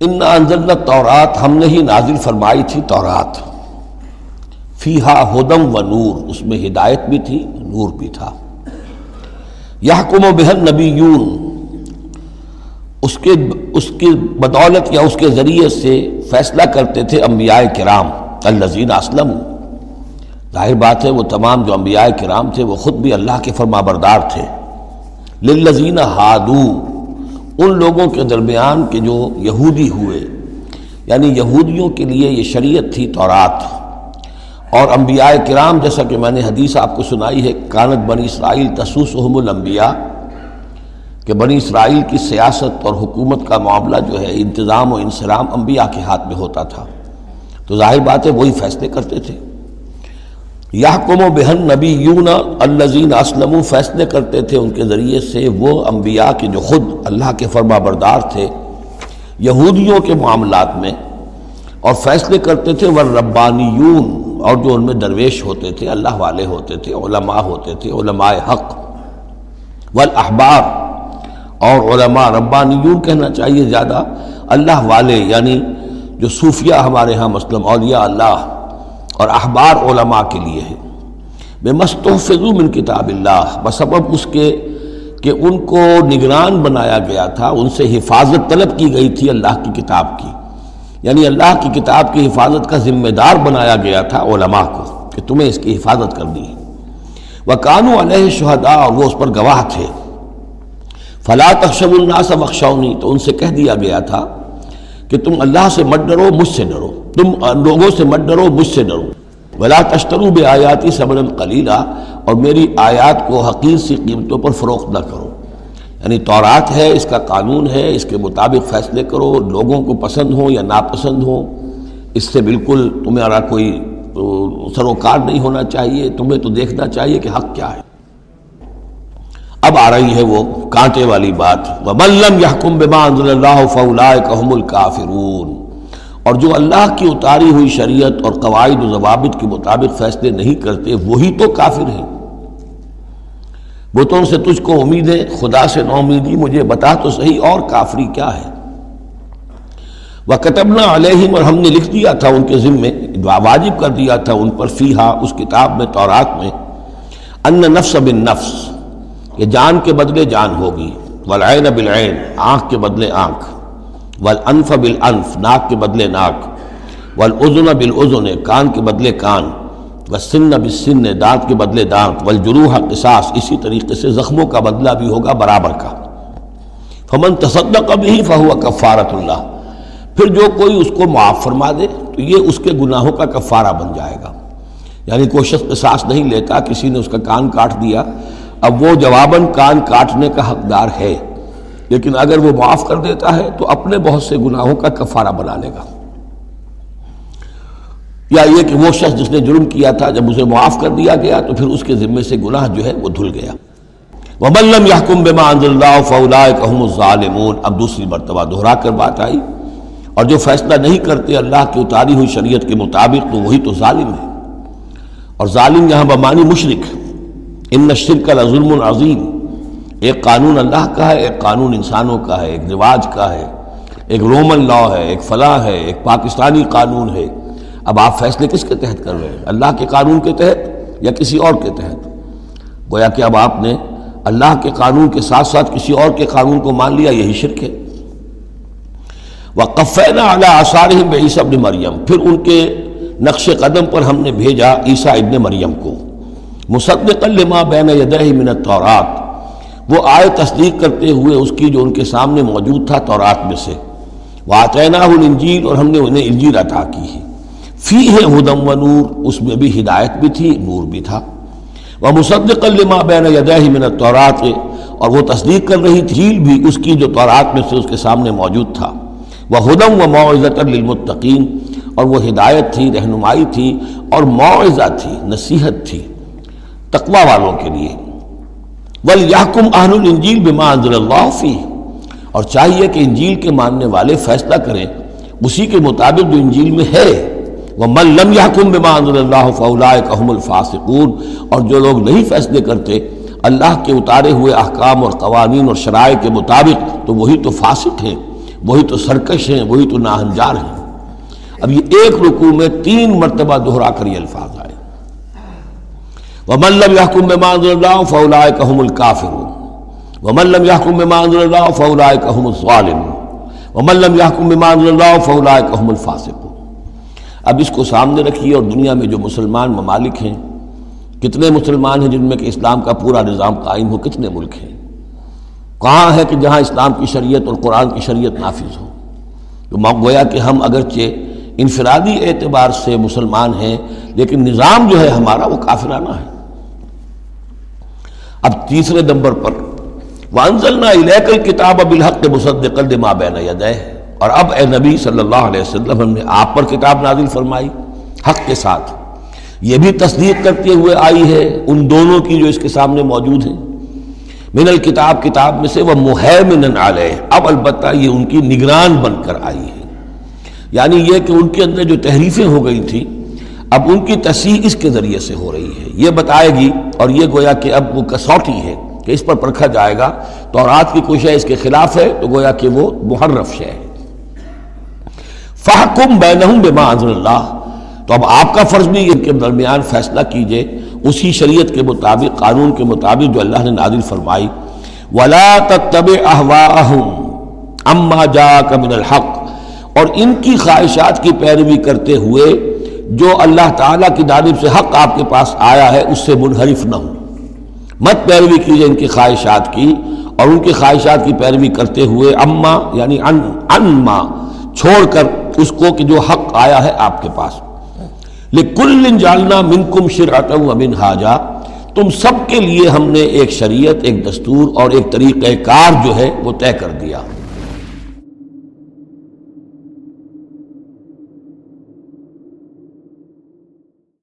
ان انزلنا تورات ہم نے ہی نازل فرمائی تھی تورات۔ فیہا ہدم و نور، اس میں ہدایت بھی تھی، نور بھی تھا۔ یحکم و بہن نبیون اس کے، اس کی بدولت یا اس کے ذریعے سے فیصلہ کرتے تھے انبیاء کرام الزین اسلم ظاہر بات ہے، وہ تمام جو انبیاء کرام تھے، وہ خود بھی اللہ کے فرما بردار تھے۔ للذین ہادو ان لوگوں کے درمیان کے جو یہودی ہوئے یعنی یہودیوں کے لیے یہ شریعت تھی تورات۔ اور انبیاء کرام، جیسا کہ میں نے حدیث آپ کو سنائی ہے، کانت بنی اسرائیل تسوسحم الانبیاء، کہ بنی اسرائیل کی سیاست اور حکومت کا معاملہ جو ہے، انتظام و انسرام انبیاء کے ہاتھ میں ہوتا تھا۔ تو ظاہر بات ہے، وہی فیصلے کرتے تھے۔ یا قوم و بہن نبی یون الزین اسلم فیصلے کرتے تھے ان کے ذریعے سے وہ انبیاء کے جو خود اللہ کے فرما بردار تھے یہودیوں کے معاملات میں، اور فیصلے کرتے تھے وہ ربانیون اور جو ان میں درویش ہوتے تھے، اللہ والے ہوتے تھے، علماء ہوتے تھے، علماء حق والاحبار اور علماء ربانیون کہنا چاہیے زیادہ، اللہ والے یعنی جو صوفیہ ہمارے ہاں مسلم اولیاء اللہ اور احبار علماء کے لیے ہے۔ بے مستحفظ من کتاب اللہ بسبب اس کے کہ ان کو نگران بنایا گیا تھا، ان سے حفاظت طلب کی گئی تھی اللہ کی کتاب کی۔ یعنی اللہ کی کتاب کی حفاظت کا ذمہ دار بنایا گیا تھا علماء کو کہ تمہیں اس کی حفاظت کرنی ہے۔ وہ قانو علیہ شہدا اور وہ اس پر گواہ تھے۔ فلاں تخشب الناس بخشونی تو ان سے کہہ دیا گیا تھا کہ تم اللہ سے مت ڈرو، مجھ سے ڈرو۔ تم لوگوں سے مت ڈرو، مجھ سے ڈرو۔ ولا تشترو بے آیاتی صبر القلیلہ اور میری آیات کو حقیر سی قیمتوں پر فروخت نہ کرو۔ یعنی تورات ہے، اس کا قانون ہے، اس کے مطابق فیصلے کرو، لوگوں کو پسند ہو یا ناپسند ہو اس سے بالکل تمہارا کوئی سروکار نہیں ہونا چاہیے، تمہیں تو دیکھنا چاہیے کہ حق کیا ہے۔ اب آ رہی ہے وہ کانٹے والی بات۔ وَمَلَّمْ يَحْكُمْ بِمَا أَنزَلَ اللَّهُ فَأُولَٰئِكَ هُمُ الْكَافِرُونَ۔ اور جو اللہ کی اتاری ہوئی شریعت اور قواعد و ضوابط کے مطابق فیصلے نہیں کرتے، وہی تو کافر ہیں۔ بتوں سے تجھ کو امید ہے خدا سے نو امیدی مجھے بتا تو صحیح اور کافری کیا ہے۔ وہ کتبنا علیہم اور ہم نے لکھ دیا تھا ان کے ذمے، واجب کر دیا تھا ان پر فیہا، اس کتاب میں، تورات میں ان نفس بن نفس کہ جان کے بدلے جان ہوگی۔ والعین بالعین آنکھ کے بدلے آنکھ۔ والانف بالانف، ناک کے بدلے ناک والاذن بالاذن کان کے بدلے کان، والسن بالسن، دانت کے بدلے دانت، والجروح قصاص، اسی طریقے سے زخموں کا بدلہ بھی ہوگا، برابر کا۔ فمن تصدق به فهو کفارت اللہ۔ پھر جو کوئی اس کو معاف فرما دے، تو یہ اس کے گناہوں کا کفارہ بن جائے گا۔ یعنی کوئی شخص قصاص نہیں لیتا، کسی نے اس کا کان کاٹ دیا، اب وہ جواباً کان کاٹنے کا حقدار ہے۔ لیکن اگر وہ معاف کر دیتا ہے تو اپنے بہت سے گناہوں کا کفارہ بنا لے گا۔ یا یہ کہ وہ شخص جس نے جرم کیا تھا، جب اسے معاف کر دیا گیا تو پھر اس کے ذمے سے گناہ جو ہے وہ دھل گیا۔ وَمَلَّمْ يَحْكُمْ بِمَا أَنزَلَ اللَّهُ فَأُولَٰئِكَ هُمُ الظَّالِمُونَ۔ اب دوسری مرتبہ دہرا کر بات آئی۔ اور جو فیصلہ نہیں کرتے اللہ کی اتاری ہوئی شریعت کے مطابق تو وہی تو ظالم ہے۔ اور ظالم یہاں بمانی مشرک۔ ان الشرک لظلم عظیم ایک قانون اللہ کا ہے، ایک قانون انسانوں کا ہے، ایک رواج کا ہے، ایک رومن لا ہے، ایک فلاں ہے، ایک پاکستانی قانون ہے۔ اب آپ فیصلے کس کے تحت کر رہے ہیں؟ اللہ کے قانون کے تحت یا کسی اور کے تحت؟ گویا کہ اب آپ نے اللہ کے قانون کے ساتھ ساتھ کسی اور کے قانون کو مان لیا، یہی شرک ہے۔ وہ قفینہ اعلیٰ آثار بے عیسی ابن مریم پھر ان کے نقش قدم پر ہم نے بھیجا عیسیٰ ابن مریم کو۔ مصدق لما بین یدہ من التورات وہ آئے تصدیق کرتے ہوئے اس کی جو ان کے سامنے موجود تھا تورات میں سے۔ وہ آتینہ الانجیل اور ہم نے انہیں انجیل عطا کی ہے۔ فی ہے ہدم و نور اس میں بھی ہدایت بھی تھی، نور بھی تھا۔ وہ مصدق لما بین یدہ من التورات، اور وہ تصدیق کر رہی تھی جیل بھی اس کی جو تورات میں سے اس کے سامنے موجود تھا۔ وہ ہدم و معزت للمتقین اور وہ ہدایت تھی، رہنمائی تھی، اور معاوضہ تھی، نصیحت تھی تقوی والوں کے لیے۔ ولیحکم اہل الانجیل بما انزل اللہ فی اور چاہیے کہ انجیل کے ماننے والے فیصلہ کریں۔ اسی کے مطابق جو انجیل میں ہے وہ من لم یحکم بما انزل اللہ فاولئک هم الفاسقون۔ اور جو لوگ نہیں فیصلے کرتے، اللہ کے اتارے ہوئے احکام اور قوانین اور شرائع کے مطابق، تو وہی تو فاسق ہیں، وہی تو سرکش ہیں، وہی تو ناہنجار ہیں۔ اب یہ ایک رکوع میں تین مرتبہ دہرا کر یہ الفاظ آئے۔ وہ ملم یحکم میں مان اللہ فولائے کہم الکافر وہ ملم یحکم میں مان اللہ فولائے کہم الصالم وہ ملم یحکم میں مان اللہ فولائے کہم الفاسق اب اس کو سامنے رکھیے اور دنیا میں جو مسلمان ممالک ہیں، کتنے مسلمان ہیں جن میں کہ اسلام کا پورا نظام قائم ہو، کتنے ملک ہیں؟ کہاں ہے کہ جہاں اسلام کی شریعت اور قرآن کی شریعت نافذ ہو؟ تو گویا کہ ہم اگرچہ انفرادی اعتبار سے مسلمان ہیں، لیکن نظام جو ہے ہمارا وہ کافرانہ ہے۔ اب تیسرے نمبر پر وانزلنا الیک الکتاب بالحق مصدقا لما بین یدیہ اور اب اے نبی صلی اللہ علیہ وسلم، ہم نے آپ پر کتاب نازل فرمائی، حق کے ساتھ۔ یہ بھی تصدیق کرتے ہوئے آئی ہے، ان دونوں کی جو اس کے سامنے موجود ہیں۔ من الکتاب کتاب میں سے وہ محمن علیہ اب البتہ یہ ان کی نگران بن کر آئی ہے۔ یعنی یہ کہ ان کے اندر جو تحریفیں ہو گئی تھیں اب ان کی تصحیح اس کے ذریعے سے ہو رہی ہے۔ یہ بتائے گی اور یہ گویا کہ اب وہ کسوٹی ہے کہ اس پر پرکھا جائے گا تو اور آج کی کوشش اس کے خلاف ہے تو گویا کہ وہ محرف شے ہے۔ فحکم بینہم بما انزل اللہ تو اب آپ کا فرض بھی ان کے درمیان فیصلہ کیجیے۔ اسی شریعت کے مطابق، قانون کے مطابق جو اللہ نے نازل فرمائی۔ ولا تتبع اهواءهم اما جاءك من الحق۔ اور ان کی خواہشات کی پیروی کرتے ہوئے جو اللہ تعالیٰ کی جانب سے حق آپ کے پاس آیا ہے، اس سے منحرف نہ ہو۔ مت پیروی کیجیے ان کی خواہشات کی اور ان کی خواہشات کی پیروی کرتے ہوئے اما یعنی ان، انما چھوڑ کر اس کو کہ جو حق آیا ہے آپ کے پاس۔ لکل جالنا منکم شرعتا و من حاجا تم سب کے لیے ہم نے ایک شریعت، ایک دستور اور ایک طریقہ کار جو ہے، وہ طے کر دیا۔